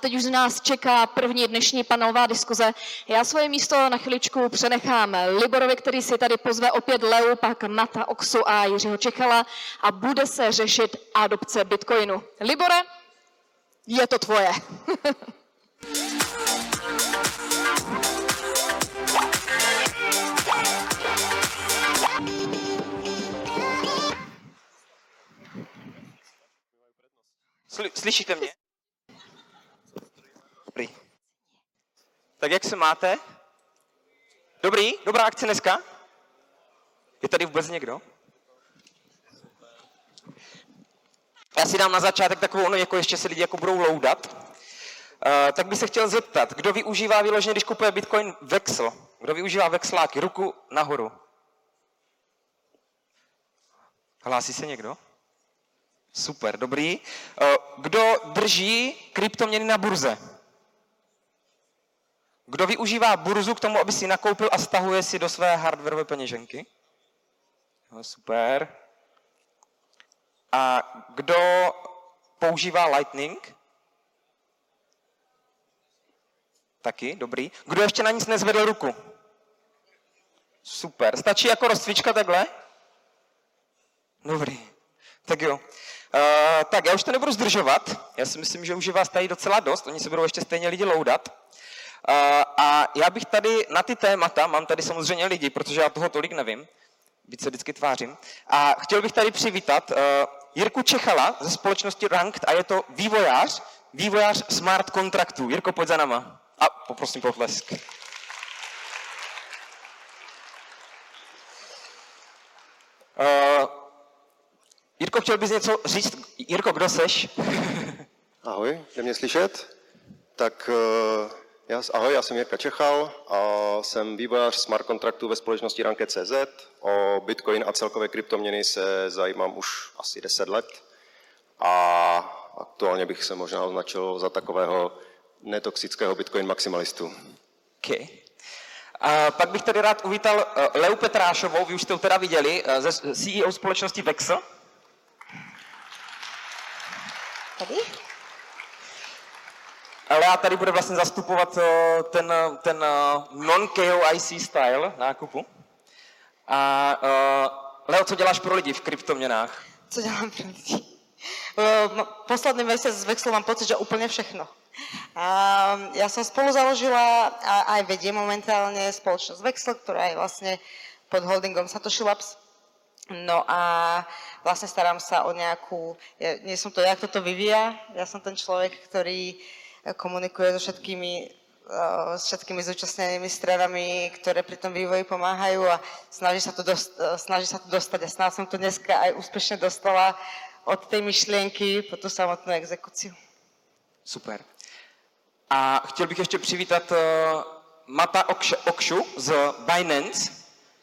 teď už z nás čeká první dnešní panelová diskuze. Já svoje místo na chviličku přenechám Liborovi, který si tady pozve opět Leu, pak Mata Oxu a Jiřího Čechala a bude se řešit adopce Bitcoinu. Libore, je to tvoje. Sly, slyšíte mě? Tak jak se máte? Dobrý? Dobrá akce dneska? Je tady vůbec někdo? Já si dám na začátek takovou, ono jako ještě se lidi jako budou loudat. Uh, tak bych se chtěl zeptat, kdo využívá vyloženě, když kupuje Bitcoin Vexel? Kdo využívá vexláky? Ruku nahoru. Hlásí se někdo? Super, dobrý. Uh, kdo drží kryptoměny na burze? Kdo využívá burzu k tomu, aby si nakoupil a stahuje si do své hardwareové peněženky? No, super. A kdo používá Lightning? Taky, dobrý. Kdo ještě na nic nezvedl ruku? Super. Stačí jako rozcvička takhle? Dobrý. Tak jo. Uh, tak já už to nebudu zdržovat. Já si myslím, že už je vás tady docela dost. Oni se budou ještě stejně lidi loudat. A já bych tady na ty témata, mám tady samozřejmě lidi, protože já toho tolik nevím, víc se vždycky tvářím, a chtěl bych tady přivítat uh, Jirku Čechala ze společnosti Ranked a je to vývojář, vývojář smart kontraktů. Jirko, pojď za náma. A poprosím potlesk. Uh, Jirko, chtěl bys něco říct? Jirko, kdo seš? Ahoj, jde mě slyšet? Tak uh, já, ahoj, já jsem Jirka Čechal a jsem vývojář smart kontraktů ve společnosti Ranket.cz. O Bitcoin a celkové kryptoměny se zajímám už asi 10 let a aktuálně bych se možná označil za takového netoxického Bitcoin maximalistu. Okay. A pak bych tady rád uvítal uh, Leu Petrášovou, vy už jste ho teda viděli, uh, ze CEO společnosti Vexel. Tady? Ale já tady bude vlastně zastupovat uh, ten, ten uh, non-KOIC style nákupu. A uh, Leo, co děláš pro lidi v kryptoměnách? Co dělám pro lidi? Posledný mesiac z Vexlu mám pocit, že úplně všechno. Um, ja som spolu založila a aj vediem momentálne spoločnosť Vexel, ktorá je vlastne pod holdingom Satoshi Labs. No a vlastne starám sa o nejakú, ja, nie som to ja, kto to vyvíja, ja som ten človek, ktorý komunikuje so všetkými s všetkými zúčastnenými stranami, ktoré pri tom vývoji pomáhajú a snaží sa to, dost, snaží sa to dostať. A snáď som to dneska aj úspešne dostala od tej myšlienky po tú samotnú exekúciu. Super. A chtěl bych ještě přivítat uh, Mata Okšu z Binance,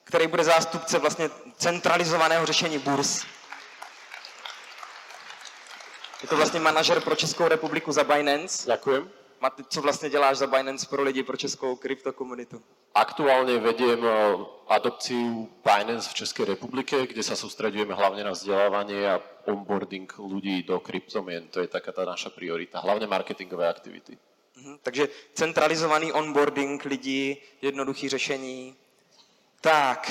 který bude zástupce vlastně centralizovaného řešení burs. Je to vlastně manažer pro Českou republiku za Binance. Ďakujem. Co vlastně děláš za Binance pro lidi, pro českou kryptokomunitu? Aktuálne vediem eh, adopciu Binance v Českej republike, kde sa sústredujeme hlavne na vzdelávanie a onboarding ľudí do kryptomien. To je taká tá naša priorita, hlavne marketingové aktivity. Mhm, takže centralizovaný onboarding lidí, jednoduché řešení. Tak,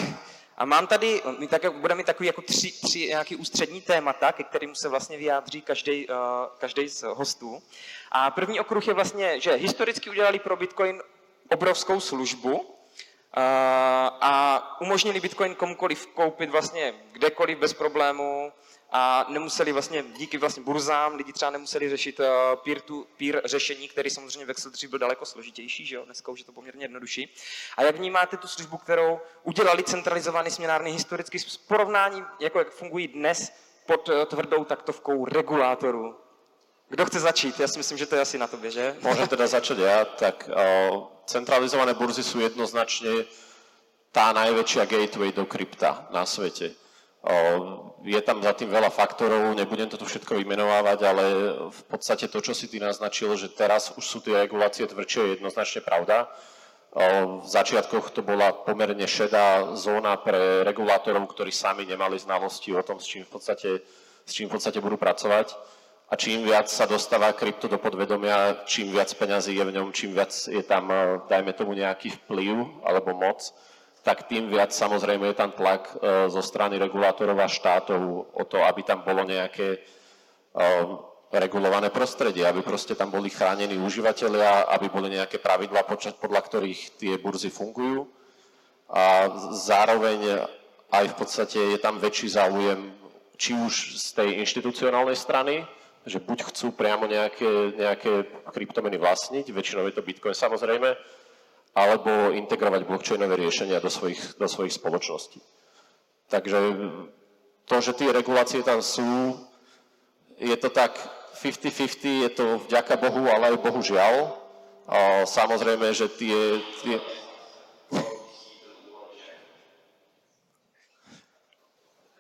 a mám tady, my tak, budeme mít takový jako tři, tři nějaký ústřední témata, ke kterým se vlastně vyjádří každý, uh, každý z hostů. A první okruh je vlastně, že historicky udělali pro Bitcoin obrovskou službu uh, a umožnili Bitcoin komukoliv koupit vlastně kdekoliv bez problému, a nemuseli vlastně díky vlastně burzám, lidi třeba nemuseli řešit eh, peer-to-peer řešení, který samozřejmě v Excel dřív byl daleko složitější, že jo? dneska už je to poměrně jednodušší. A jak vnímáte tu službu, kterou udělali centralizovaný směnárny historicky s porovnáním, jako jak fungují dnes pod eh, tvrdou taktovkou regulátorů? Kdo chce začít? Já si myslím, že to je asi na tobě, že? Môžem teda začať ja. Tak o, centralizované burzy sú jednoznačne tá najväčšia gateway do krypta na svete. Je tam za tým veľa faktorov, nebudem to tu všetko vymenovávať, ale v podstate to, čo si ty naznačil, že teraz už sú tie regulácie tvrdšie, je jednoznačne pravda. V začiatkoch to bola pomerne šedá zóna pre regulátorov, ktorí sami nemali znalosti o tom, s čím v podstate, s čím v podstate budú pracovať. A čím viac sa dostáva krypto do podvedomia, čím viac peňazí je v ňom, čím viac je tam, dajme tomu, nejaký vplyv alebo moc, tak tým viac samozrejme je tam tlak eh, zo strany regulátorov a štátov o to, aby tam bolo nejaké eh, regulované prostredie, aby proste tam boli chránení užívateľia, aby boli nejaké pravidlá, podľa ktorých tie burzy fungujú. A zároveň aj v podstate je tam väčší záujem či už z tej inštitucionálnej strany, že buď chcú priamo nejaké, nejaké kryptomeny vlastniť, väčšinou je to Bitcoin samozrejme, alebo integrovať blockchainové riešenia do svojich, do svojich spoločností. Takže to, že tie regulácie tam sú, je to tak 50-50, je to vďaka Bohu, ale aj Bohužiaľ. A samozrejme, že tie, tie...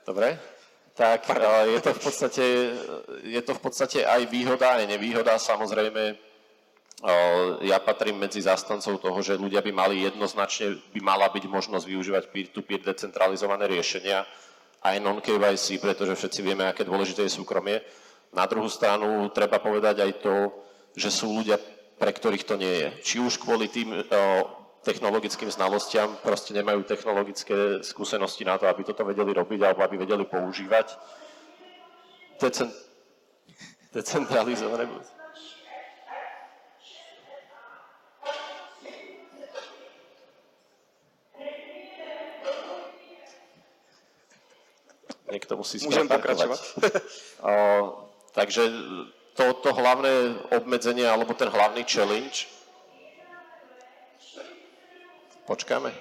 Dobre? Tak je to, v podstate, je to v podstate aj výhoda, aj nevýhoda. Samozrejme, ja patrím medzi zastancov toho, že ľudia by mali jednoznačne, by mala byť možnosť využívať peer-to-peer decentralizované riešenia, aj non-KYC, pretože všetci vieme, aké dôležité je súkromie. Na druhú stranu treba povedať aj to, že sú ľudia, pre ktorých to nie je. Či už kvôli tým technologickým znalostiam, proste nemajú technologické skúsenosti na to, aby toto vedeli robiť alebo aby vedeli používať. Decent, decentralizované Niekto musí Môžem pokračovať. O, takže to, to hlavné obmedzenie alebo ten hlavný challenge Počkáme.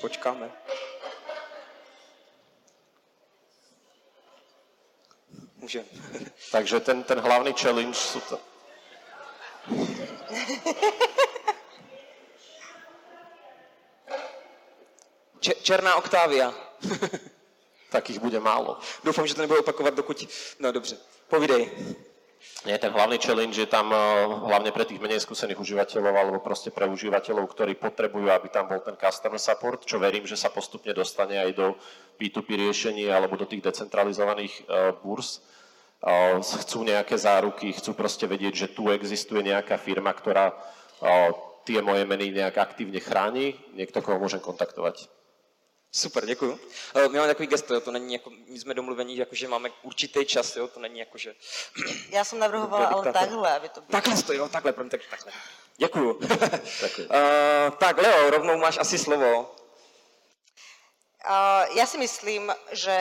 Počkáme. Můžem. Takže ten, ten hlavný challenge sú to... Če- Černá Oktávia. Takých bude málo. Doufám, že to nebude opakovat, dokud... No dobře, povidej. Nie, ten hlavný challenge je tam eh, hlavne pre tých menej skúsených užívateľov alebo proste pre užívateľov, ktorí potrebujú, aby tam bol ten customer support, čo verím, že sa postupne dostane aj do P2P riešení alebo do tých decentralizovaných uh, burz. Uh, chcú nejaké záruky, chcú proste vedieť, že tu existuje nejaká firma, ktorá tie moje meny nejak aktívne chráni. Niekto, koho môžem kontaktovať. Super, děkuju. Eh, My máme takový gesto, jo, to není jako, my jsme domluvení, jako, že máme určitý čas, jo, to není jako, že... Ja som navrhovala ale takhle, aby to bylo. Takhle to, jo, takhle, promiň, tak, takhle. Děkuju. Děkuji. uh, tak, Leo, rovnou máš asi slovo. Uh, ja si myslím, že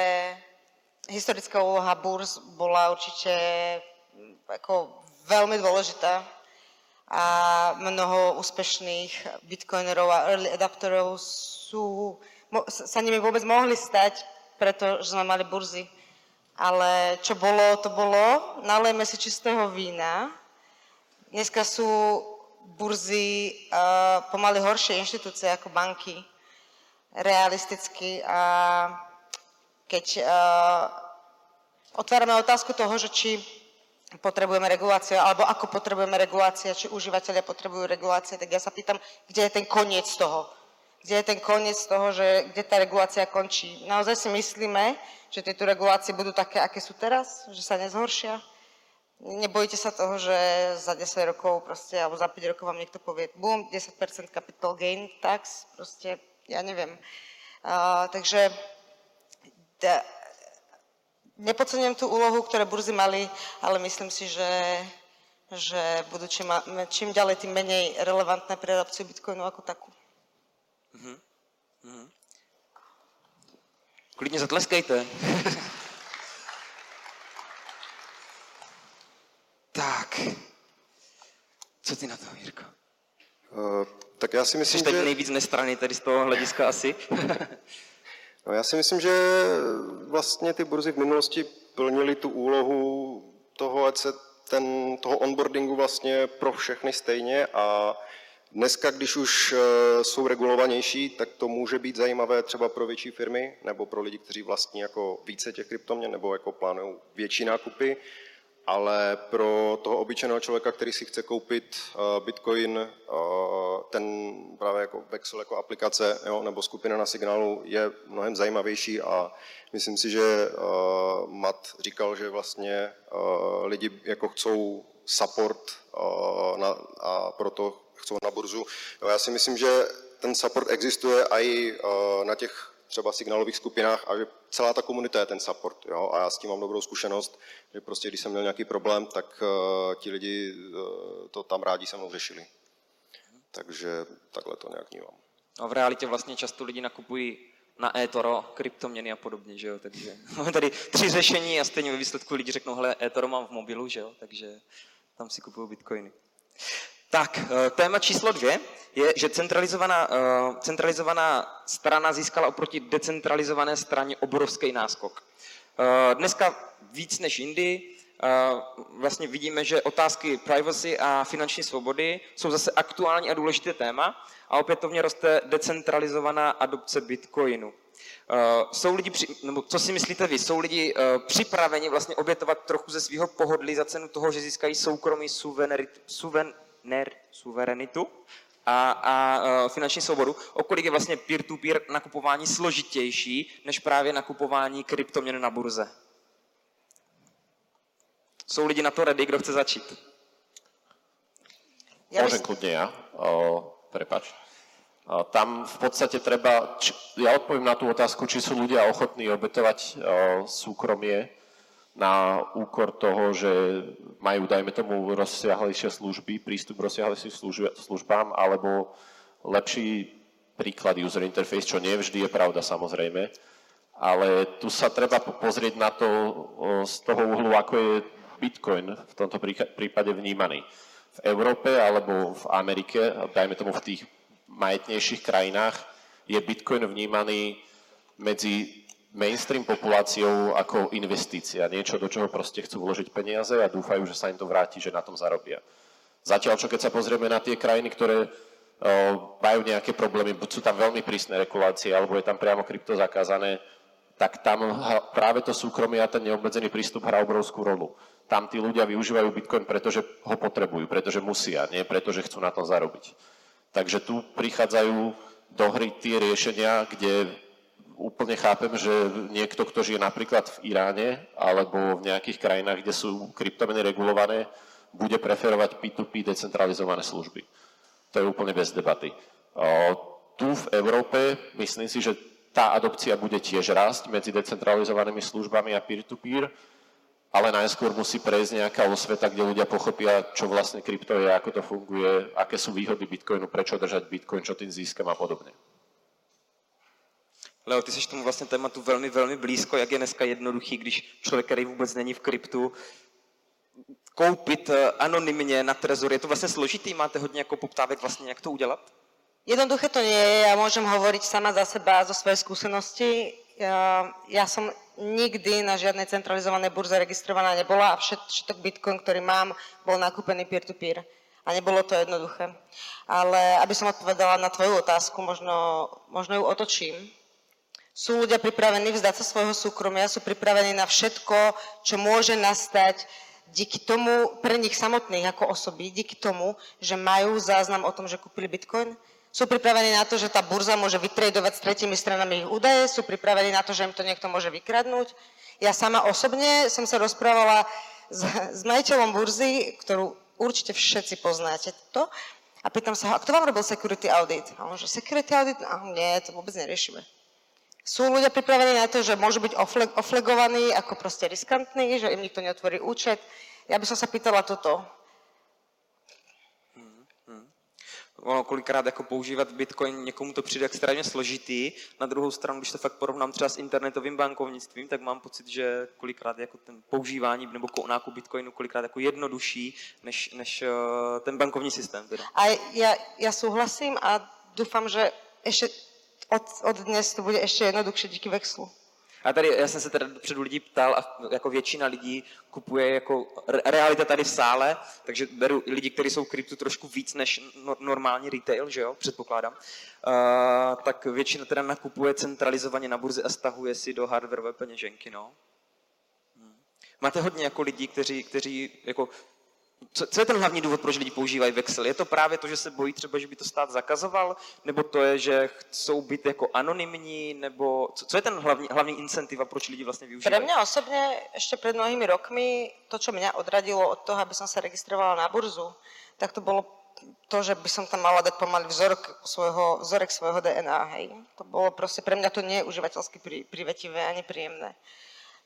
historická úloha burz bola určite mm, ako veľmi dôležitá a mnoho úspešných bitcoinerov a early adapterov sú, mo, sa nimi vôbec mohli stať, pretože sme mali burzy. Ale čo bolo, to bolo. Nalejme si čistého vína. Dneska sú burzy uh, pomaly horšie inštitúcie ako banky realisticky a keď uh, otvárame otázku toho, že či potrebujeme reguláciu, alebo ako potrebujeme regulácie, či užívateľia potrebujú regulácie, tak ja sa pýtam, kde je ten koniec toho. Kde je ten koniec toho, že kde tá regulácia končí. Naozaj si myslíme, že tieto regulácie budú také, aké sú teraz, že sa nezhoršia? Nebojíte sa toho, že za 10 rokov proste, alebo za 5 rokov vám niekto povie, boom, 10% capital gain tax, proste, ja neviem. Uh, takže da, nepodceňujem tú úlohu, ktoré burzy mali, ale myslím si, že, že budú čím, čím ďalej, tým menej relevantné pre adopciu Bitcoinu ako takú. Klidně zatleskejte. tak. Co ty na to, Jirko? Uh, tak já si Jsi myslím, teď že... nejvíc nestraný tady z toho hlediska asi. No, já si myslím, že vlastně ty burzy v minulosti plnily tu úlohu toho, ať se ten, toho onboardingu vlastně pro všechny stejně a dneska, když už eh, jsou regulovanější, tak to může být zajímavé třeba pro větší firmy nebo pro lidi, kteří vlastní jako více těch kryptoměn nebo jako plánují větší nákupy. ale pro toho obyčejného člověka, který si chce koupit uh, Bitcoin, uh, ten právě jako Vexel jako aplikace jo, nebo skupina na signálu je mnohem zajímavější a myslím si, že Matt říkal, že vlastně lidi jako chcou support na, a proto chcou na burzu. Jo, já si myslím, že ten support existuje i uh, na těch třeba signálových skupinách a že celá ta komunita je ten support. Jo? A já s tím mám dobrou zkušenost, že prostě když jsem měl nějaký problém, tak uh, ti lidi uh, to tam rádi se mnou řešili. Takže takhle to nějak vnímám. A v realitě vlastně často lidi nakupují na eToro, kryptoměny a podobně, že jo, takže máme tady tři řešení a stejně ve výsledku lidi řeknou, hele, eToro mám v mobilu, že jo, takže tam si kupují bitcoiny. Tak, eh, téma číslo dvě je, že centralizovaná, eh, centralizovaná strana získala oproti decentralizované straně obrovský náskok. Eh, dneska víc než jindy vlastně vidíme, že otázky privacy a finanční svobody jsou zase aktuální a důležité téma a opětovně roste decentralizovaná adopce bitcoinu. Jsou lidi, nebo co si myslíte vy, jsou lidi připraveni vlastně obětovat trochu ze svého pohodlí za cenu toho, že získají soukromý suven, ner, suverenitu a, a uh, finanční svobodu, o kolik je vlastně peer-to-peer nakupování složitější než právě nakupování kryptoměn na burze. Jsou lidi na to ready, kdo chce začít? Ja Môžem kľudne ja. O, prepač. O, tam v podstate treba, či, ja odpoviem na tú otázku, či sú ľudia ochotní obetovať o, súkromie na úkor toho, že majú, dajme tomu, rozsiahlejšie služby, prístup k rozsiahlejším službám, alebo lepší príklad user interface, čo nie vždy je pravda samozrejme, ale tu sa treba pozrieť na to z toho uhlu, ako je Bitcoin v tomto prípade vnímaný. V Európe alebo v Amerike, dajme tomu v tých majetnejších krajinách, je Bitcoin vnímaný medzi mainstream populáciou ako investícia, niečo, do čoho proste chcú vložiť peniaze a dúfajú, že sa im to vráti, že na tom zarobia. Zatiaľ, čo keď sa pozrieme na tie krajiny, ktoré o, majú nejaké problémy, buď sú tam veľmi prísne regulácie, alebo je tam priamo krypto zakázané, tak tam práve to súkromie a ten neobmedzený prístup hrá obrovskú rolu. Tam tí ľudia využívajú Bitcoin, pretože ho potrebujú, pretože musia, nie pretože chcú na tom zarobiť. Takže tu prichádzajú do hry tie riešenia, kde úplne chápem, že niekto, kto žije napríklad v Iráne alebo v nejakých krajinách, kde sú kryptomeny regulované, bude preferovať P2P decentralizované služby. To je úplne bez debaty. Tu v Európe myslím si, že tá adopcia bude tiež rásť medzi decentralizovanými službami a peer-to-peer, ale najskôr musí prejsť nejaká osveta, kde ľudia pochopia, čo vlastne krypto je, ako to funguje, aké sú výhody Bitcoinu, prečo držať Bitcoin, čo tým získam a podobne. Leo, ty jsi tomu vlastně tématu velmi, velmi blízko, jak je dneska jednoduchý, když člověk, který vůbec není v kryptu, koupit eh, anonymně na trezor. Je to vlastně složitý, máte hodně jako poptávek vlastně, jak to udělat? Jednoduché to nie je, ja môžem hovoriť sama za seba, zo svojej skúsenosti. Ja, ja som nikdy na žiadnej centralizovanej burze registrovaná nebola a všetok Bitcoin, ktorý mám, bol nakúpený peer-to-peer. A nebolo to jednoduché. Ale aby som odpovedala na tvoju otázku, možno, možno ju otočím. Sú ľudia pripravení vzdať sa svojho súkromia, sú pripravení na všetko, čo môže nastať díky tomu, pre nich samotných ako osoby, díky tomu, že majú záznam o tom, že kúpili Bitcoin. Sú pripravení na to, že tá burza môže vytredovať s tretími stranami ich údaje, sú pripravení na to, že im to niekto môže vykradnúť. Ja sama osobne som sa rozprávala s, s majiteľom burzy, ktorú určite všetci poznáte to, a pýtam sa, a kto vám robil security audit? A on že security audit? A nie, to vôbec neriešime. Sú ľudia pripravení na to, že môžu byť oflegovaní ako proste riskantní, že im nikto neotvorí účet. Ja by som sa pýtala toto. ono kolikrát jako používat Bitcoin, někomu to přijde extrémně složitý. Na druhou stranu, když to fakt porovnám třeba s internetovým bankovnictvím, tak mám pocit, že kolikrát jako ten používání nebo nákup Bitcoinu kolikrát jako jednodušší než, než uh, ten bankovní systém. Teda. A ja, ja súhlasím a dúfam, že ešte od, od dnes to bude ještě jednodušší díky Vexlu. A tady, já jsem se teda předu lidí ptal a jako většina lidí kupuje jako realita tady v sále, takže beru lidi, kteří jsou kryptu trošku víc než no, normální retail, že jo, předpokládám, uh, tak většina teda nakupuje centralizovaně na burze a stahuje si do hardwareové peněženky, no. Hmm. Máte hodně jako lidí, kteří, kteří jako, co, co je ten hlavní důvod, proč lidi používají Vexel? Je to právě to, že se bojí třeba, že by to stát zakazoval, nebo to je, že chcou být jako anonymní, nebo co, co je ten hlavní, hlavní incentiva, proč lidi vlastně využívají? mňa osobne ešte pred mnohými rokmi to, čo mňa odradilo od toho, aby som sa registrovala na burzu, tak to bolo to, že by som tam mala dať pomaly vzorok svojho, vzorek svojho DNA. Hej. To bolo proste, pre mňa to nie je užívateľsky pri, privetivé ani príjemné.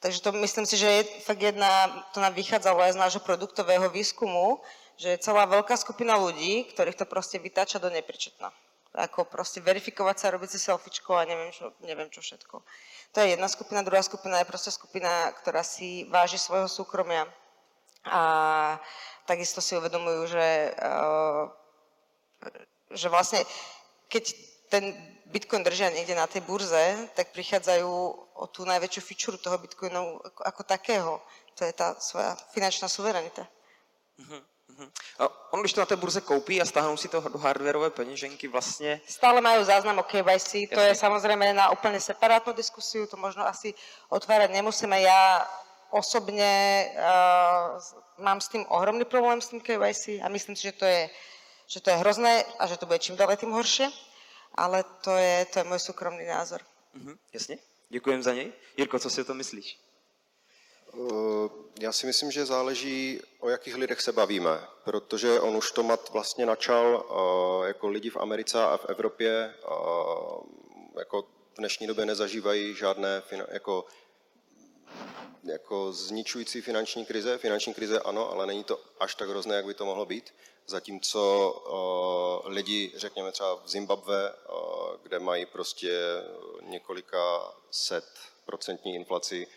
Takže to myslím si, že je fakt jedna, to nám vychádzalo aj z nášho produktového výskumu, že je celá veľká skupina ľudí, ktorých to proste vytáča do nepričetna. Ako proste verifikovať sa, robiť si selfiečko a neviem čo, neviem čo všetko. To je jedna skupina, druhá skupina je proste skupina, ktorá si váži svojho súkromia a takisto si uvedomujú, že, eh, že vlastne keď ten Bitcoin držia niekde na tej burze, tak prichádzajú o tú najväčšiu fičuru toho Bitcoinu ako, ako takého. To je tá svoja finančná suverenita. A on, když to na té burze koupí a stáhnou si to do hardwareové peněženky, vlastně Stále majú záznam o KYC, to Jasne. je samozrejme na úplne separátnu diskusiu, to možno asi otvárať nemusíme. Ja osobne uh, mám s tým ohromný problém s tým KYC a myslím si, že to je, že to je hrozné a že to bude čím ďalej tým horšie, ale to je, to je môj súkromný názor. mhm, jasně, děkujem za něj. Jirko, co si o to myslíš? Eh, Já si myslím, že záleží, o jakých lidech se bavíme, protože on už to mat vlastně načal eh, jako lidi v Americe a v Evropě, eh, jako v dnešní době nezažívají žádné jako, jako zničující finanční krize. Finanční krize ano, ale není to až tak hrozné, jak by to mohlo být. Zatímco uh, lidi, řekněme třeba v Zimbabve, uh, kde mají prostě několika set procentní inflaci,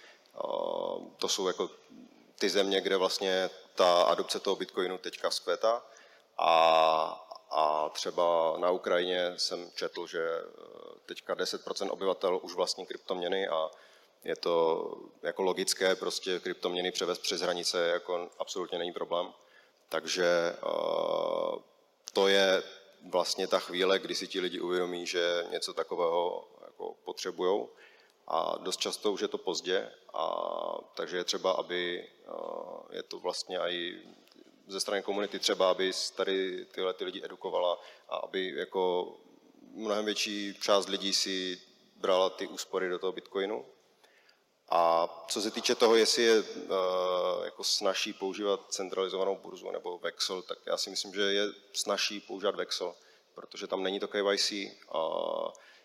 uh, to jsou jako ty země, kde vlastně ta adopce toho bitcoinu teďka vzkvétá. A, a třeba na Ukrajině jsem četl, že eh, teďka 10% obyvatel už vlastní kryptoměny a je to jako logické, prostě kryptoměny převést přes hranice jako absolutně není problém. Takže eh, to je vlastně ta chvíle, kdy si ti lidi uvědomí, že něco takového jako potřebují a dost často už je to pozdě, a, takže je třeba, aby eh, je to vlastně i ze strany komunity třeba, aby tady tyhle ty lidi edukovala a aby jako mnohem větší část lidí si brala ty úspory do toho Bitcoinu. A co se týče toho, jestli je uh, jako snažší používat centralizovanou burzu nebo Vexel, tak já si myslím, že je snažší používat Vexel, protože tam není to KYC a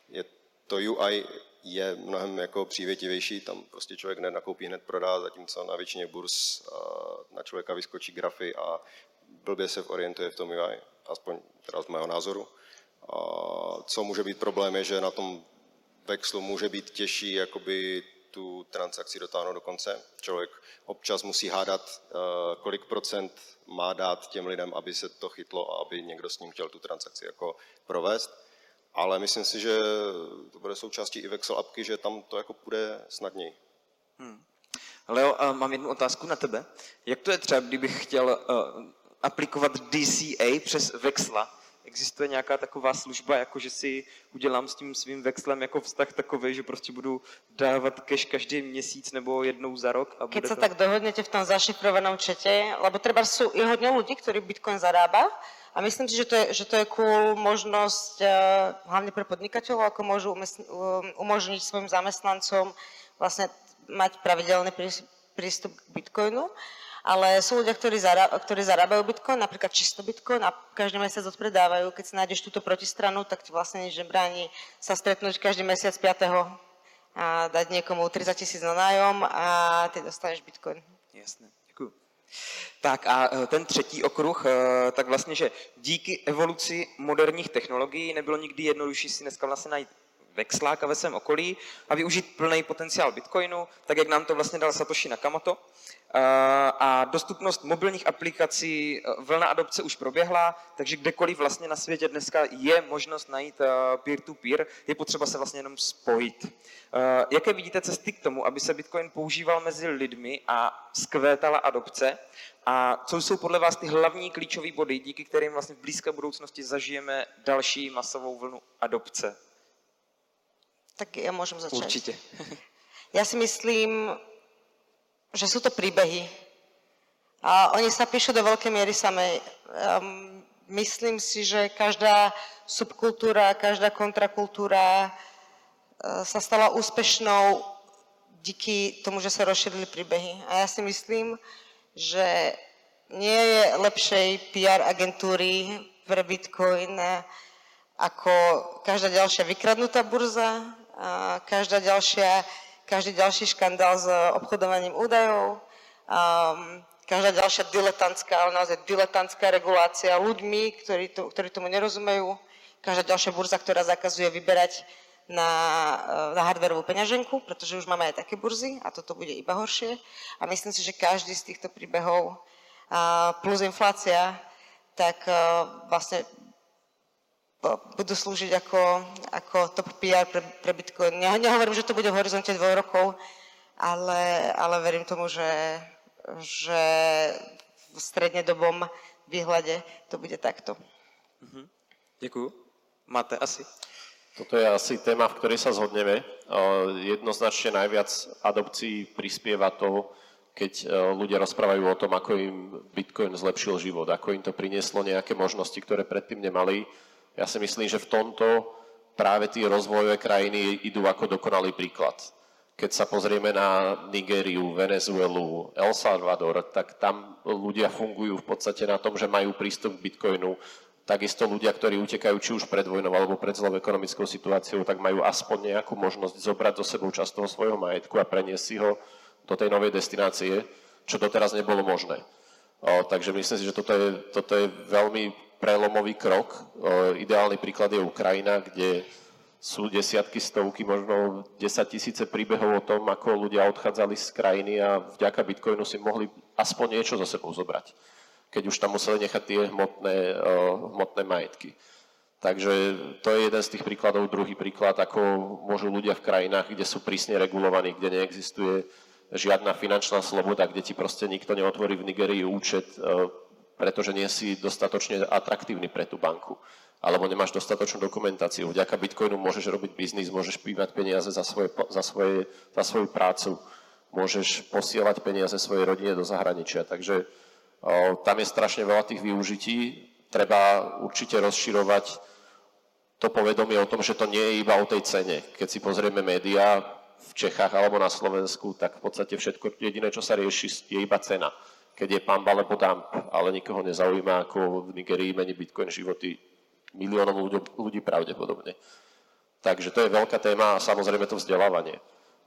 je to UI je mnohem jako přívětivější, tam prostě člověk hned nakoupí, hned prodá, zatímco na většině burz uh, na člověka vyskočí grafy a blbě se orientuje v tom UI, aspoň teda z mého názoru. Co může být problém je, že na tom Vexlu může být těžší jakoby tu transakci dotáhnout do konce. Člověk občas musí hádat, eh, kolik procent má dát těm lidem, aby se to chytlo a aby někdo s ním chtěl tu transakci jako provést. Ale myslím si, že to bude součástí i Vexel appky, že tam to jako půjde snadněji. Leo, a mám jednu otázku na tebe. Jak to je třeba, kdybych chtěl uh, aplikovat DCA přes Vexla? Existuje nějaká taková služba, jako že si udělám s tím svým Vexlem jako vztah takový, že prostě budu dávat cash každý měsíc nebo jednou za rok? A Keď sa to... tak dohodnete v tom zašifrovanom čete, lebo treba sú je hodne ľudí, ktorí Bitcoin zarába a myslím si, že to je, že to je cool možnosť eh, hlavne pre podnikateľov, ako môžu umesn- um, umožniť svojim zamestnancom vlastne mať pravidelný prís- prístup k Bitcoinu. Ale sú ľudia, ktorí, zará, ktorí zarábajú Bitcoin, napríklad čisto Bitcoin a každý mesiac odpredávajú. Keď si nájdeš túto protistranu, tak ti vlastne nič nebráni sa stretnúť každý mesiac 5 a dať niekomu 30 tisíc na nájom a ty dostaneš bitcoin. Jasné. Tak a eh, ten třetí okruh, eh, tak vlastně, že díky evoluci moderních technologií nebylo nikdy jednodušší si dneska vlastně najít vexláka ve svém okolí a využít plný potenciál Bitcoinu, tak jak nám to vlastně dal Satoshi Nakamoto. Eh, A dostupnost mobilních aplikací, eh, vlna adopce už proběhla, takže kdekoliv vlastně na světě dneska je možnost najít eh, peer-to-peer, je potřeba se vlastně jenom spojit. Jaké vidíte cesty k tomu, aby se Bitcoin používal mezi lidmi a skvétala adopce? A co jsou podle vás ty hlavní klíčové body, díky kterým vlastně v blízké budoucnosti zažijeme další masovou vlnu adopce? Tak ja môžem začať. Určitě. Ja si myslím, že sú to príbehy. A oni sa píšu do veľkej miery samej. Um, myslím si, že každá subkultúra, každá kontrakultúra uh, sa stala úspešnou díky tomu, že sa rozšírili príbehy. A ja si myslím, že nie je lepšej PR agentúry pre Bitcoin ako každá ďalšia vykradnutá burza, každá ďalšia, každý ďalší škandál s obchodovaním údajov, um, každá ďalšia diletantská, ale naozaj diletantská regulácia ľuďmi, ktorí, to, ktorí tomu nerozumejú, každá ďalšia burza, ktorá zakazuje vyberať na, na hardwareovú peňaženku, pretože už máme aj také burzy a toto bude iba horšie. A myslím si, že každý z týchto príbehov plus inflácia, tak vlastne budú slúžiť ako, ako top PR pre, pre Bitcoin. Ja nehovorím, že to bude v horizonte dvoch rokov, ale, ale verím tomu, že, že v strednedobom výhľade to bude takto. Děkuju. Máte asi? Toto je asi téma, v ktorej sa zhodneme. Jednoznačne najviac adopcií prispieva to, keď e, ľudia rozprávajú o tom, ako im Bitcoin zlepšil život, ako im to prinieslo nejaké možnosti, ktoré predtým nemali. Ja si myslím, že v tomto práve tie rozvojové krajiny idú ako dokonalý príklad. Keď sa pozrieme na Nigériu, Venezuelu, El Salvador, tak tam ľudia fungujú v podstate na tom, že majú prístup k Bitcoinu. Takisto ľudia, ktorí utekajú či už pred vojnou alebo pred zlou ekonomickou situáciou, tak majú aspoň nejakú možnosť zobrať do sebou časť toho svojho majetku a preniesť si ho do tej novej destinácie, čo doteraz nebolo možné. O, takže myslím si, že toto je, toto je veľmi prelomový krok. Ideálny príklad je Ukrajina, kde sú desiatky, stovky, možno 10 tisíce príbehov o tom, ako ľudia odchádzali z krajiny a vďaka Bitcoinu si mohli aspoň niečo zo sebou zobrať, keď už tam museli nechať tie hmotné, hmotné majetky. Takže to je jeden z tých príkladov. Druhý príklad, ako môžu ľudia v krajinách, kde sú prísne regulovaní, kde neexistuje žiadna finančná sloboda, kde ti proste nikto neotvorí v Nigerii účet, pretože nie si dostatočne atraktívny pre tú banku alebo nemáš dostatočnú dokumentáciu. Vďaka Bitcoinu môžeš robiť biznis, môžeš pývať peniaze za, svoje, za, svoje, za svoju prácu, môžeš posielať peniaze svojej rodine do zahraničia. Takže o, tam je strašne veľa tých využití. Treba určite rozširovať to povedomie o tom, že to nie je iba o tej cene. Keď si pozrieme médiá, v Čechách alebo na Slovensku, tak v podstate všetko jediné, čo sa rieši, je iba cena. Keď je pump alebo dump, ale nikoho nezaujíma, ako v Nigerii mení Bitcoin životy miliónov ľudí, ľudí pravdepodobne. Takže to je veľká téma a samozrejme to vzdelávanie.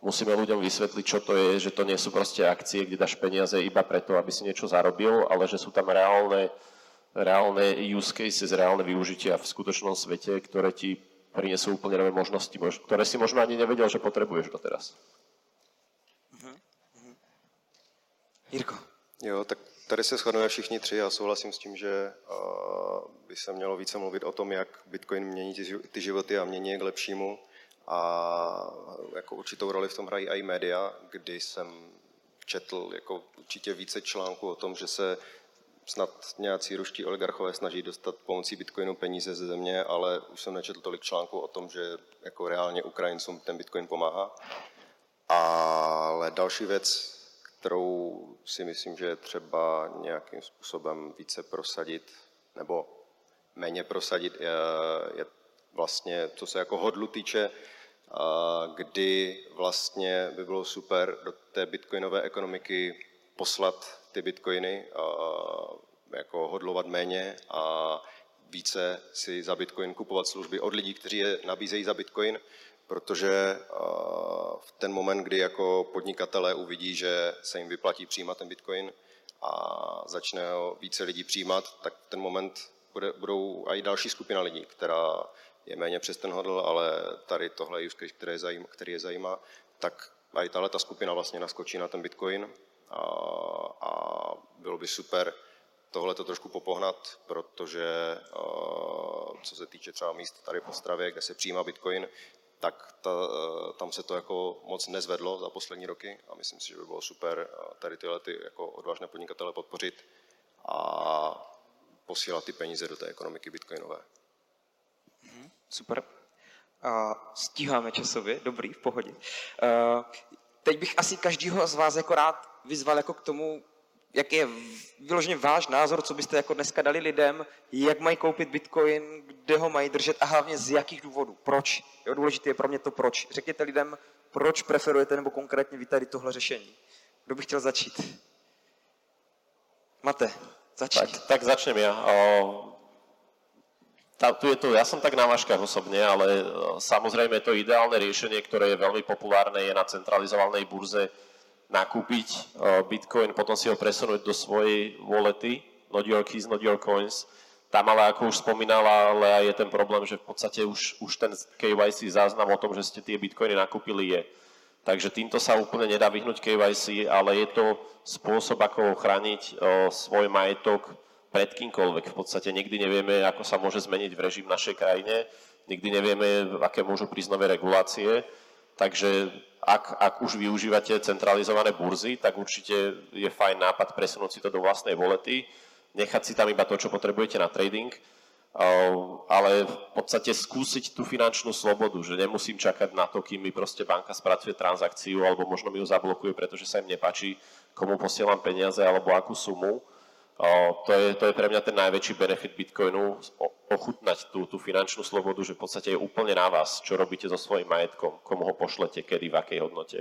Musíme ľuďom vysvetliť, čo to je, že to nie sú proste akcie, kde dáš peniaze iba preto, aby si niečo zarobil, ale že sú tam reálne, reálne use cases, reálne využitia v skutočnom svete, ktoré ti prinesú úplne nové možnosti, ktoré si možno ani nevedel, že potrebuješ doteraz. Jirko. Jo, tak tady se shodneme všichni tři a souhlasím s tím, že by se mělo více mluvit o tom, jak Bitcoin mění ty životy a mění je k lepšímu. A jako určitou roli v tom hrají i média, kdy jsem četl jako určitě více článků o tom, že se snad nějací ruští oligarchové snaží dostat pomocí Bitcoinu peníze ze země, ale už jsem nečetl tolik článků o tom, že jako reálně Ukrajincům ten Bitcoin pomáhá. Ale další věc, kterou si myslím, že je třeba nějakým způsobem více prosadit, nebo méně prosadit, je, je vlastně, co se jako hodlu týče, kdy vlastně by bylo super do té bitcoinové ekonomiky poslat ty bitcoiny, jako hodlovat méně a více si za bitcoin kupovat služby od lidí, kteří je nabízejí za bitcoin, protože v ten moment, kdy jako podnikatelé uvidí, že se jim vyplatí přijímat ten bitcoin a začne ho více lidí přijímat, tak v ten moment bude, budou i další skupina lidí, která je méně přes ten hodl, ale tady tohle je use case, který je zajímá, který je zajímá tak i tahle ta skupina vlastně naskočí na ten bitcoin a, a bylo by super tohle to trošku popohnat, protože co se týče třeba míst tady v Ostravě, kde se přijímá Bitcoin, tak ta, tam se to jako moc nezvedlo za poslední roky a myslím si, že by bylo super tady tyhle ty jako odvážné podnikatele podpořit a posílat ty peníze do té ekonomiky bitcoinové. Super. Uh, stíháme časově, dobrý, v pohodě. Uh, teď bych asi každýho z vás jako rád vyzval jako k tomu, jak je vyloženě váš názor, co byste jako dneska dali lidem, jak mají koupit bitcoin, kde ho mají držet a hlavně z jakých důvodů. Proč? Jo, důležité je pro mě to proč. Řekněte lidem, proč preferujete nebo konkrétně vy tady tohle řešení. Kdo by chtěl začít? Mate, začni. Tak, tak začnem ja. O, tá, tu je to, ja som tak na váškach osobne, ale o, samozrejme to ideálne riešenie, ktoré je veľmi populárne, je na centralizovanej burze nakúpiť o, Bitcoin, potom si ho presunúť do svojej wallety, not your keys, not your coins. Tam ale, ako už spomínala, ale je ten problém, že v podstate už, už ten KYC záznam o tom, že ste tie Bitcoiny nakúpili je. Takže týmto sa úplne nedá vyhnúť KYC, ale je to spôsob, ako chrániť o, svoj majetok pred kýmkoľvek. V podstate nikdy nevieme, ako sa môže zmeniť v režim našej krajine, nikdy nevieme, aké môžu prísť nové regulácie. Takže ak, ak už využívate centralizované burzy, tak určite je fajn nápad presunúť si to do vlastnej volety, nechať si tam iba to, čo potrebujete na trading, ale v podstate skúsiť tú finančnú slobodu, že nemusím čakať na to, kým mi proste banka spracuje transakciu alebo možno mi ju zablokuje, pretože sa im nepáči, komu posielam peniaze alebo akú sumu. To je, to je pre mňa ten najväčší benefit Bitcoinu, ochutnať tú, tú finančnú slobodu, že v podstate je úplne na vás, čo robíte so svojím majetkom, komu ho pošlete, kedy, v akej hodnote.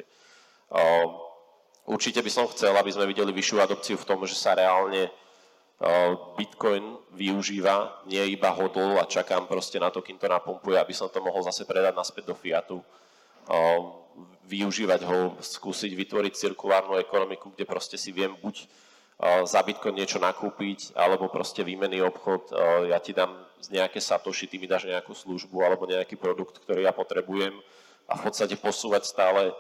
Určite by som chcel, aby sme videli vyššiu adopciu v tom, že sa reálne Bitcoin využíva, nie iba hodl a čakám proste na to, kým to napumpuje, aby som to mohol zase predať naspäť do fiatu. Využívať ho, skúsiť vytvoriť cirkulárnu ekonomiku, kde proste si viem buď za Bitcoin niečo nakúpiť, alebo proste výmenný obchod, ja ti dám nejaké satoshi, ty mi dáš nejakú službu alebo nejaký produkt, ktorý ja potrebujem a v podstate posúvať stále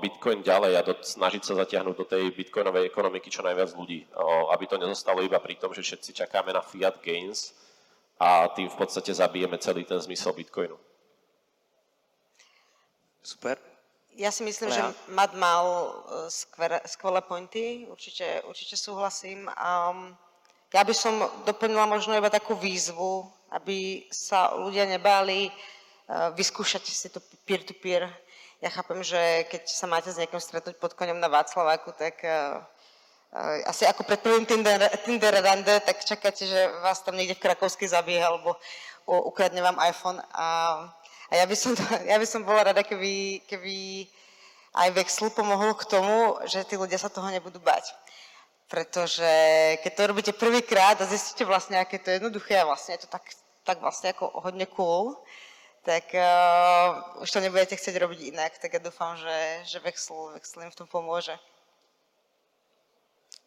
Bitcoin ďalej a do, snažiť sa zatiahnuť do tej bitcoinovej ekonomiky čo najviac ľudí, aby to nezostalo iba pri tom, že všetci čakáme na fiat gains a tým v podstate zabijeme celý ten zmysel Bitcoinu. Super. Ja si myslím, Lea? že Matt mal e, skvelé, skvelé pointy, určite, určite súhlasím. Um, ja by som doplnila možno iba takú výzvu, aby sa ľudia nebáli uh, vyskúšať si to peer-to-peer ja chápem, že keď sa máte s niekým stretnúť pod koňom na Václaváku, tak uh, asi ako pred prvým Tinder, Tinder rande, tak čakáte, že vás tam niekde v Krakovsky zabije alebo ukradne vám iPhone. A, a ja, by som to, ja by som bola rada, keby, keby aj Vexlu pomohol k tomu, že tí ľudia sa toho nebudú bať. Pretože keď to robíte prvýkrát a zistíte vlastne, aké to je jednoduché a vlastne je to tak, tak vlastne ako hodne cool, tak uh, už to nebudete chcieť robiť inak, tak ja dúfam, že, že Vexl, Vexl im v tom pomôže.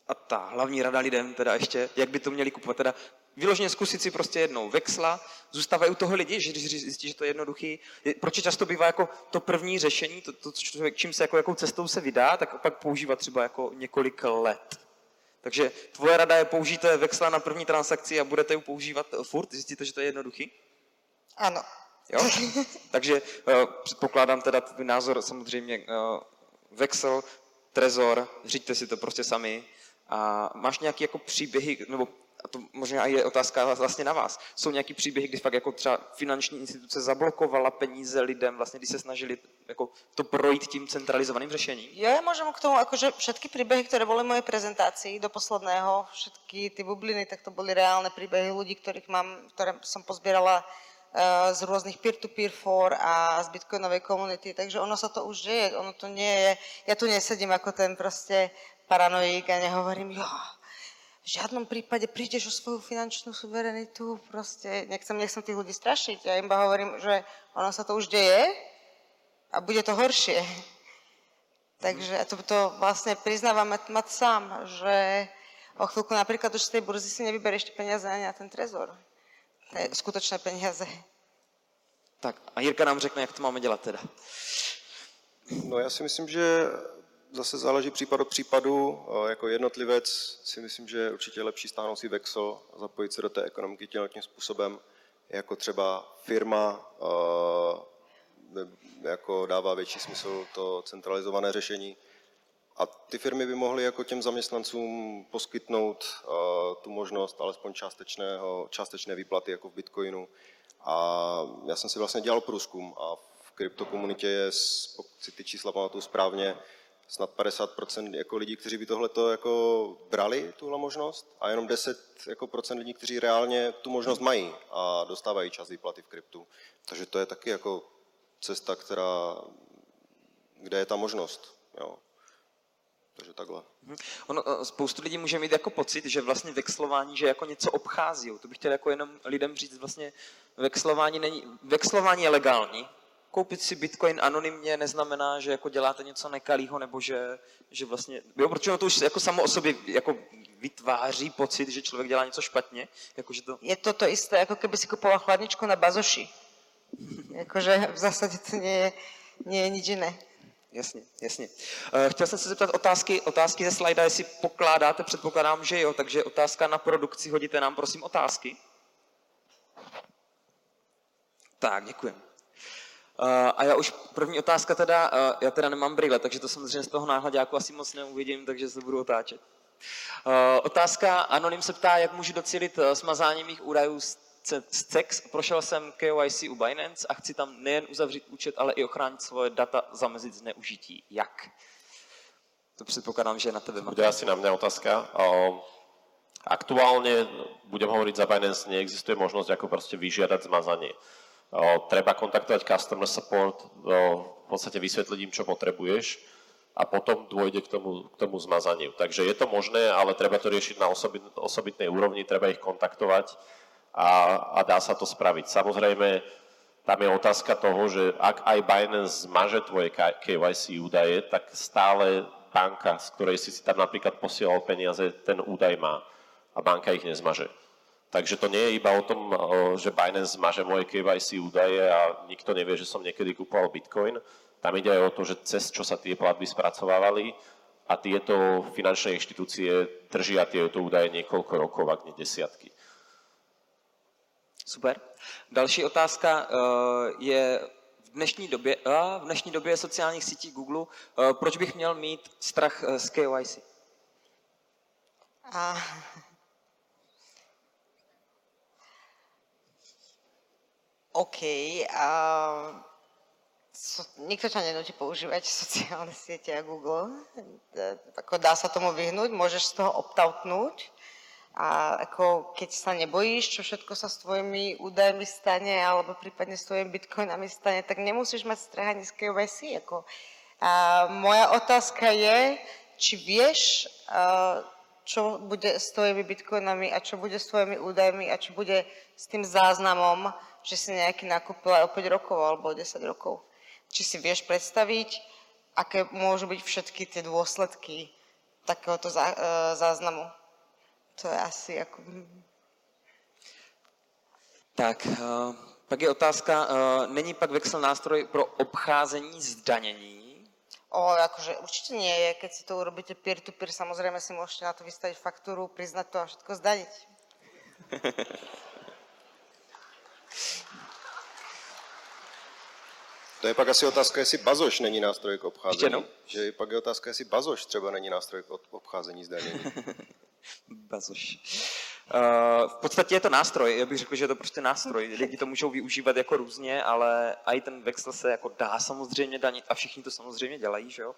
A ta hlavní rada lidem teda ještě, jak by to měli kupovat, teda vyloženě zkusit si prostě jednou vexla, zůstávají u toho lidi, že když zjistí, že to je jednoduchý, je, proč často bývá jako to první řešení, to, to člověk, čím se jako, jakou cestou se vydá, tak pak používat třeba jako několik let. Takže tvoje rada je použijte vexla na první transakci a budete ji používat furt, zjistíte, že to je jednoduchý? Áno. Jo? Takže uh, předpokládám teda tvůj názor samozřejmě uh, Vexel, Trezor, říďte si to prostě sami. A máš nějaký jako příběhy, nebo a to možná je otázka vlastně na vás. Jsou nějaký příběhy, kdy fakt jako třeba finanční instituce zablokovala peníze lidem, vlastně když se snažili jako to projít tím centralizovaným řešením? Jo, ja môžem k tomu, akože všetky príbehy, ktoré boli v mojej prezentácii do posledného, všetky tie bubliny, tak to boli reálne príbehy ľudí, ktorých mám, ktoré som pozbierala z rôznych peer-to-peer for a z bitcoinovej komunity, takže ono sa to už deje, ono to nie je, ja tu nesedím ako ten proste paranoik a nehovorím, jo, v žiadnom prípade prídeš o svoju finančnú suverenitu, proste nechcem, nechcem tých ľudí strašiť, ja iba hovorím, že ono sa to už deje a bude to horšie. Takže to, to vlastne priznávam Mat sám, že o chvíľku napríklad už z tej burzy si nevyberieš peniaze ani na ten trezor skutočné peniaze. Tak a Jirka nám řekne, jak to máme dělat teda. No já si myslím, že zase záleží případ od případu. Jako jednotlivec si myslím, že je určitě lepší stáhnout si Vexel a zapojit se do té ekonomiky tím způsobem, jako třeba firma, jako dává větší smysl to centralizované řešení. A ty firmy by mohly jako těm zaměstnancům poskytnout tu možnost alespoň částečného, částečné výplaty jako v Bitcoinu. A já jsem si vlastně dělal průzkum a v kryptokomunitě je, pokud si ty čísla pamatuju správně, snad 50% jako lidí, kteří by tohleto jako brali, tuhle možnost, a jenom 10% jako procent lidí, kteří reálně tu možnost mají a dostávají čas výplaty v kryptu. Takže to je taky jako cesta, která, kde je ta možnost. Jo. Takže takhle. Ono, eh, spoustu lidí může mít jako pocit, že vlastně vexlování, že jako něco obchází. To bych chtěl jako jenom lidem říct, vlastně vexlování, není, vexlování je legální. Koupit si bitcoin anonymně neznamená, že jako děláte něco nekalýho, nebo že, že vlastně, jo, protože ono to už jako samo o sobě jako vytváří pocit, že člověk dělá něco špatně, jako že to, Je to to isté, ako keby si kupoval chladničku na bazoši. Jakože v zásadě to nie je, nie je nič iné. Jasně, jasně. Eh, Chtěl jsem se zeptat otázky, otázky ze slajda, jestli pokládáte, předpokládám, že jo, takže otázka na produkci, hodíte nám prosím otázky. Tak, děkuji. A já už první otázka teda, eh, já teda nemám brýle, takže to samozřejmě z toho náhledáku asi moc neuvidím, takže se budu otáčet. Eh, Otázka Anonym se ptá, jak můžu docílit eh, smazání mých údajů z CEX. Prošel jsem KYC u Binance a chci tam nejen uzavřít účet, ale i ochránit svoje data, zamezit zneužití. Jak? To předpokládám, že je na tebe. Bude asi na mňa otázka. O, Aktuálne, budem hovoriť za Binance, neexistuje možnosť ako proste vyžiadať zmazanie. Treba kontaktovať customer support, v podstate vysvetliť im, čo potrebuješ a potom dôjde k tomu, k tomu zmazaniu. Takže je to možné, ale treba to riešiť na osobit, osobitnej úrovni, treba ich kontaktovať a, a dá sa to spraviť. Samozrejme, tam je otázka toho, že ak aj Binance zmaže tvoje KYC údaje, tak stále banka, z ktorej si si tam napríklad posielal peniaze, ten údaj má a banka ich nezmaže. Takže to nie je iba o tom, že Binance zmaže moje KYC údaje a nikto nevie, že som niekedy kupoval Bitcoin. Tam ide aj o to, že cez čo sa tie platby spracovávali a tieto finančné inštitúcie držia tieto údaje niekoľko rokov, ak nie desiatky. Super. Další otázka eh, je v dnešní době, a v dnešní době sociálních sítí Google, eh, proč bych měl mít strach z KYC? A... OK. A... So, nikto ťa nenúti používať sociálne siete a Google. Ako dá sa tomu vyhnúť, môžeš z toho optautnúť. A ako keď sa nebojíš, čo všetko sa s tvojimi údajmi stane, alebo prípadne s tvojimi bitcoinami stane, tak nemusíš mať strach ani z KYC. Ako. A moja otázka je, či vieš, čo bude s tvojimi bitcoinami a čo bude s tvojimi údajmi a čo bude s tým záznamom, že si nejaký nakúpil aj o 5 rokov alebo o 10 rokov. Či si vieš predstaviť, aké môžu byť všetky tie dôsledky takéhoto zá, e, záznamu. To je asi jako... Tak, eh, pak je otázka, eh, není pak Vexel nástroj pro obcházení zdanění? O, akože určite nie je, keď si to urobíte peer-to-peer, samozrejme si môžete na to vystaviť faktúru, priznať to a všetko zdaniť. To je pak asi otázka, jestli bazoš není nástroj k obcházení. jednou? Že pak je otázka, jestli bazoš třeba není nástroj k ob- obcházení zdanění. Bazoš. Uh, v podstatě je to nástroj, já bych řekl, že je to prostě nástroj. Lidi to můžou využívat jako různě, ale i ten Vexel se jako dá samozřejmě danit a všichni to samozřejmě dělají, že jo?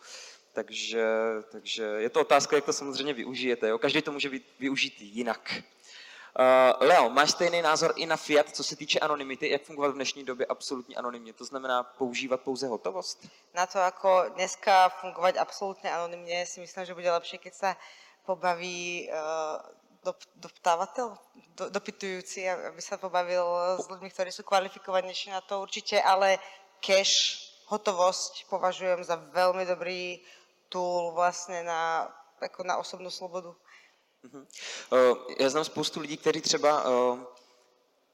Takže, takže je to otázka, jak to samozřejmě využijete. Jo? Každý to může vy- využít jinak. Uh, Leo, máš stejný názor i na Fiat, co se týče anonymity, jak fungovat v dnešní době absolutně anonymně? To znamená používat pouze hotovost? Na to, ako dneska fungovať absolútne anonymne, si myslím, že bude lepšie, keď sa pobaví uh, dop, doptávateľ, do, dopytujúci, aby sa pobavil s ľuďmi, ktorí sú kvalifikovanejší na to určite, ale cash, hotovosť považujem za veľmi dobrý tool vlastne na, ako na osobnú slobodu. Uh, Já znám spoustu lidí, kteří třeba uh,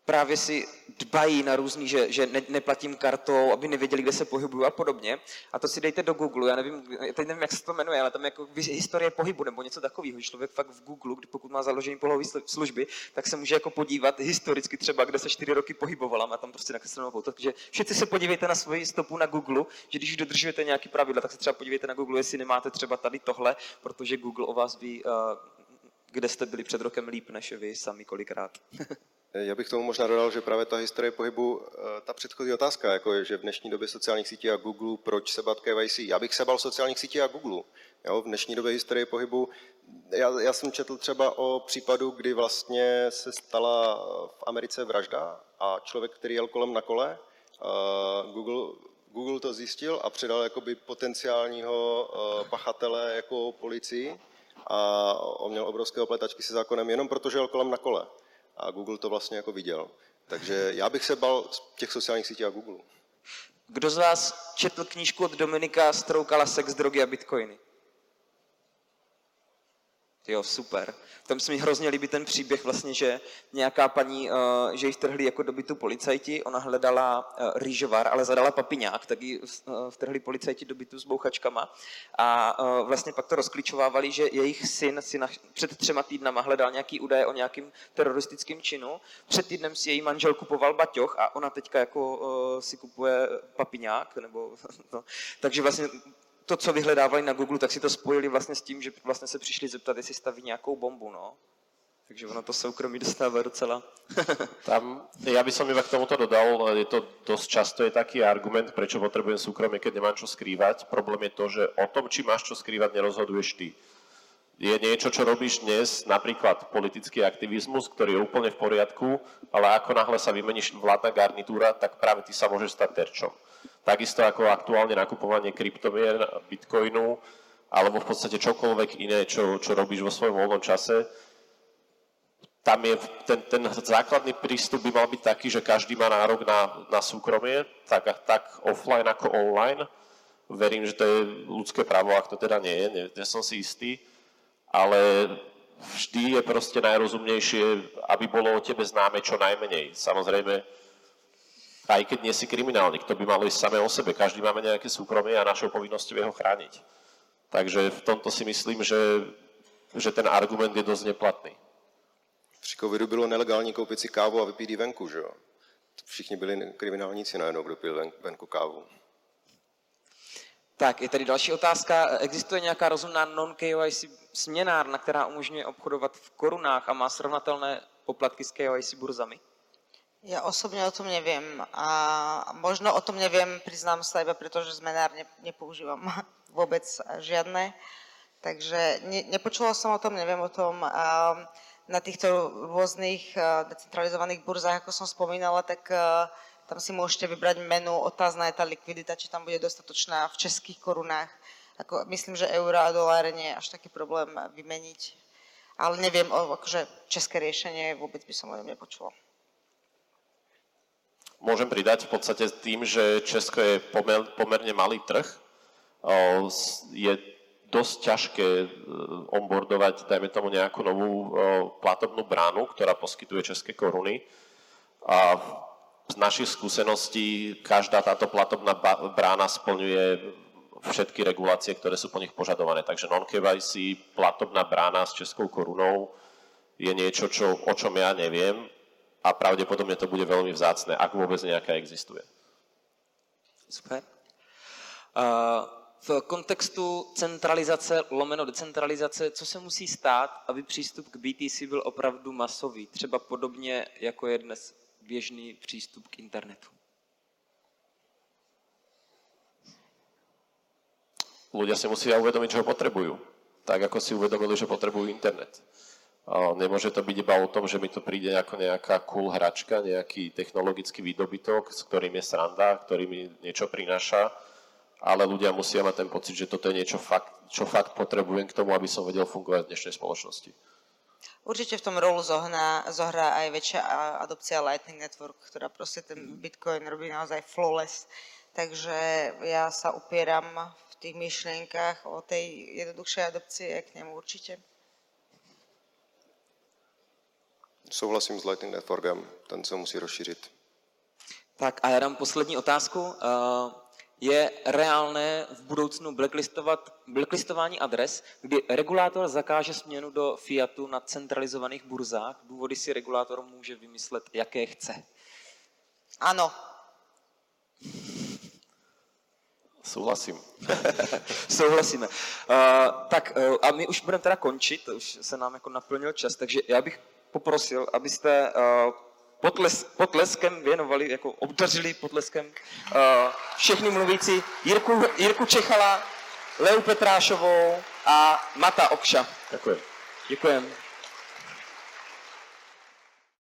právě si dbají na různý, že, že ne, neplatím kartou, aby nevěděli, kde se pohybuju a podobně. A to si dejte do Google, já nevím, teď nevím, jak se to jmenuje, ale tam jako historie pohybu nebo něco takového. Člověk fakt v Google, kdy pokud má založený polový slu- služby, tak se může jako podívat historicky třeba, kde se čtyři roky pohybovala, má tam prostě nakreslenou pouto. Takže všichni se podívejte na svoji stopu na Google, že když dodržujete nějaký pravidla, tak se třeba podívejte na Google, jestli nemáte třeba tady tohle, protože Google o vás ví, uh, kde jste byli před rokem líp než vy sami kolikrát. Já bych tomu možná dodal, že právě ta historie pohybu, eh, ta předchozí otázka, jako je, že v dnešní době sociálních sítí a Google, proč se bát KYC? Já bych se bal sociálních sítí a Google. Jo, v dnešní době historie pohybu, já, já jsem četl třeba o případu, kdy vlastně se stala v Americe vražda a člověk, který jel kolem na kole, uh, Google, Google to zjistil a předal jakoby potenciálního uh, pachatele jako policii a on měl obrovské opletačky se zákonem jenom proto, že jel kolem na kole a Google to vlastně jako viděl. Takže já bych se bal těch sociálních sítí a Google. Kdo z vás četl knížku od Dominika Stroukala Sex, drogy a bitcoiny? Jo, super. Tam se mi hrozně líbí ten příběh vlastně, že nějaká paní, uh, že jí vtrhli jako do bytu policajti, ona hledala uh, rýžovar, ale zadala papiňák, tak jí uh, vtrhli policajti do bytu s bouchačkama a vlastně pak to rozklíčovávali, že jejich syn si na, před třema týdnama hledal nějaký údaje o nějakým teroristickém činu, před týdnem si její manžel kupoval baťoch a ona teďka jako si kupuje papiňák, nebo no. takže vlastně to, co vyhledávali na Google, tak si to spojili vlastně s tím, že vlastně se přišli zeptat, jestli staví nějakou bombu, no. Takže ono to soukromí dostává docela. Tam, ja by som iba k tomuto dodal, je to dosť často je taký argument, prečo potrebujem súkromie, keď nemám čo skrývať. Problém je to, že o tom, či máš čo skrývať, nerozhoduješ ty. Je niečo, čo robíš dnes, napríklad politický aktivizmus, ktorý je úplne v poriadku, ale ako náhle sa vymeníš vládna garnitúra, tak práve ty sa môžeš stať terčom. Takisto ako aktuálne nakupovanie kryptomien, bitcoinu, alebo v podstate čokoľvek iné, čo, čo robíš vo svojom voľnom čase, tam je ten, ten základný prístup by mal byť taký, že každý má nárok na, na súkromie, tak, tak offline ako online. Verím, že to je ľudské právo, ak to teda nie je, nie, nie som si istý, ale vždy je proste najrozumnejšie, aby bolo o tebe známe čo najmenej. Samozrejme, aj keď nie si kriminálnik, to by malo ísť samé o sebe. Každý máme nejaké súkromie a našou povinnosťou je ho chrániť. Takže v tomto si myslím, že, že ten argument je dosť neplatný. Při covidu bylo nelegální koupit si kávu a vypít ji venku, že jo? Všichni byli kriminálníci najednou, kdo pil ven, venku kávu. Tak, je tady další otázka. Existuje nějaká rozumná non-KYC směnárna, která umožňuje obchodovat v korunách a má srovnatelné poplatky s KYC burzami? Ja osobne o tom neviem a možno o tom neviem, priznám sa iba preto, že zmenár ne, nepoužívam vôbec žiadne. Takže ne, nepočula som o tom, neviem o tom. A na týchto rôznych decentralizovaných burzách, ako som spomínala, tak tam si môžete vybrať menu, otázna je tá likvidita, či tam bude dostatočná v českých korunách. Ako, myslím, že eura a doláre nie je až taký problém vymeniť. Ale neviem, akože české riešenie vôbec by som o nepočula. Môžem pridať v podstate tým, že Česko je pomer, pomerne malý trh. Je dosť ťažké e, onboardovať, dajme tomu nejakú novú platobnú bránu, ktorá poskytuje české koruny. A z našich skúseností každá táto platobná brána splňuje všetky regulácie, ktoré sú po nich požadované. Takže non-KYC, platobná brána s českou korunou je niečo, čo, o čom ja neviem a pravdepodobne to bude veľmi vzácne, ak vôbec nejaká existuje. Super. Uh, v kontextu centralizace, lomeno decentralizace, co se musí stát, aby přístup k BTC byl opravdu masový, třeba podobně, jako je dnes běžný přístup k internetu? Ľudia si musia uvedomiť, že ho potrebujú. Tak, ako si uvedomili, že potrebujú internet. Nemôže to byť iba o tom, že mi to príde ako nejaká cool hračka, nejaký technologický výdobytok, s ktorým je sranda, ktorý mi niečo prináša, ale ľudia musia mať ten pocit, že toto je niečo, fakt, čo fakt potrebujem k tomu, aby som vedel fungovať v dnešnej spoločnosti. Určite v tom rolu zohná, zohrá aj väčšia adopcia Lightning Network, ktorá proste ten Bitcoin robí naozaj flawless. Takže ja sa upieram v tých myšlienkach o tej jednoduchšej adopcie k nemu určite. Souhlasím s Lightning Networkem, ten se musí rozšířit. Tak a já dám poslední otázku. Eh, je reálné v budoucnu blacklistovat, blacklistování adres, kdy regulátor zakáže směnu do fiatu na centralizovaných burzách? Důvody si regulátor může vymyslet, jaké chce. Ano. Souhlasím. Souhlasíme. Uh, tak uh, a my už budeme teda končit, už se nám jako naplnil čas, takže já bych poprosil, abyste uh, potles, potleskem věnovali, jako obdařili potleskem uh, všechny mluvící Jirku, Jirku Čechala, Leu Petrášovou a Mata Okša. Ďakujem. Děkujeme.